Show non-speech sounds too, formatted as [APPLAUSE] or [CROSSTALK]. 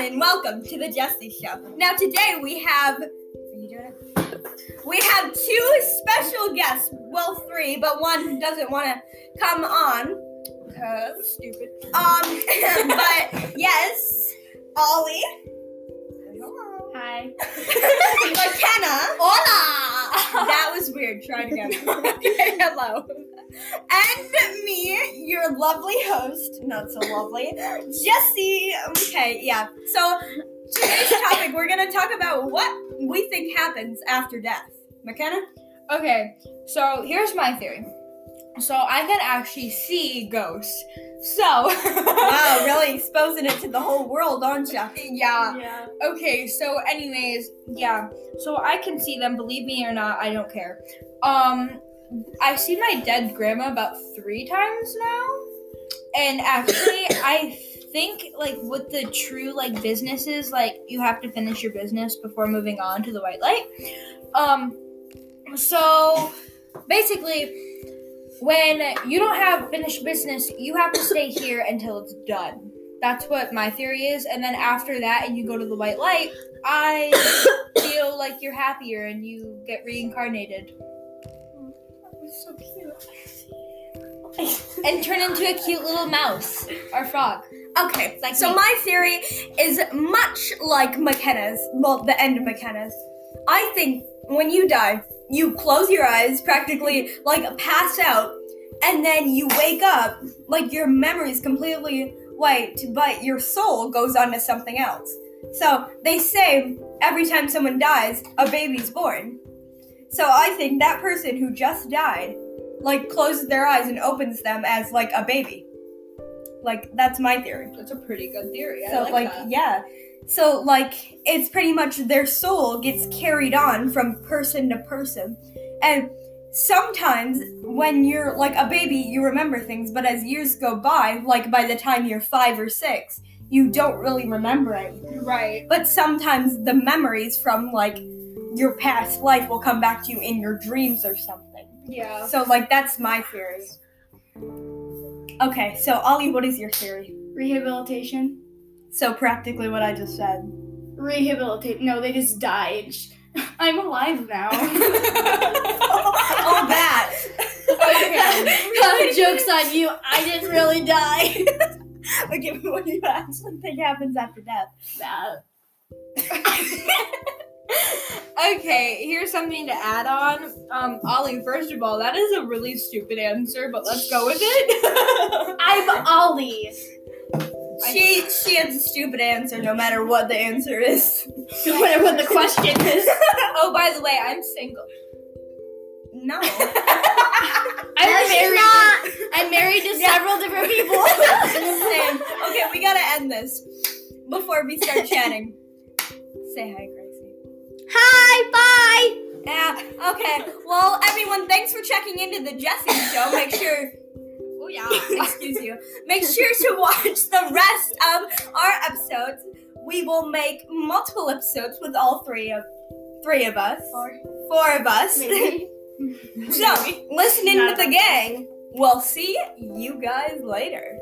and welcome to the Jesse Show. Now today we have. We have two special guests. Well, three, but one doesn't want to come on. Cause stupid. Um, [LAUGHS] but yes, Ollie. Hello. Hi. McKenna. Hola. That was weird. Try it again. okay, hello. And me, your lovely host, not so lovely, Jesse. Okay, yeah. So today's topic, we're gonna talk about what we think happens after death. McKenna? Okay, so here's my theory. So I can actually see ghosts. So [LAUGHS] Wow, really exposing it to the whole world, aren't you? yeah. Yeah. Okay, so anyways, yeah. So I can see them, believe me or not, I don't care. Um I've seen my dead grandma about 3 times now. And actually [COUGHS] I think like with the true like businesses like you have to finish your business before moving on to the white light. Um so basically when you don't have finished business, you have to stay here until it's done. That's what my theory is. And then after that, and you go to the white light, I feel like you're happier and you get reincarnated That was so cute. and turn into a cute little mouse or frog. Okay, Like so me. my theory is much like McKenna's, well, the end of McKenna's. I think when you die, you close your eyes, practically like pass out, and then you wake up, like your memory is completely wiped, but your soul goes on to something else. So they say every time someone dies, a baby's born. So I think that person who just died, like closes their eyes and opens them as like a baby. Like that's my theory. That's a pretty good theory. I So like, yeah. So like it's pretty much their soul gets carried on from person to person. And sometimes when you're like a baby you remember things, but as years go by, like by the time you're 5 or 6, you don't really remember anything. Right. But sometimes the memories from like your past life will come back to you in your dreams or something. Yeah. So like that's my theory. Okay, so Ollie, what is your theory? Rehabilitation. So practically what I just said. Rehabilitate. No, they just died. [LAUGHS] I'm alive now. [LAUGHS] oh, that. okay. Jokes on you. I didn't really die. okay, [LAUGHS] but what do you actually think happens after death? That. Okay, here's something to add on. Um, Ollie, first of all, that is a really stupid answer, but let's go with it. [LAUGHS] I'm Ollie. She she has a stupid answer no matter what the answer is. [LAUGHS] No matter what the question is. [LAUGHS] oh, by the way, I'm single. No. I'm No, married. not. I'm married to several different people. Same. Okay, we gotta end this before we start chatting. Say hi, Gracie. Bye. Yeah. Okay. Well, everyone, thanks for checking into the Jesse Show. Make sure. Oh yeah. Excuse you. Make sure to watch the rest of our episodes. We will make multiple episodes with all three of three of us. Four. Four of us. Maybe. [LAUGHS] [LAUGHS] so, listening Not with the gang. We'll see you guys later.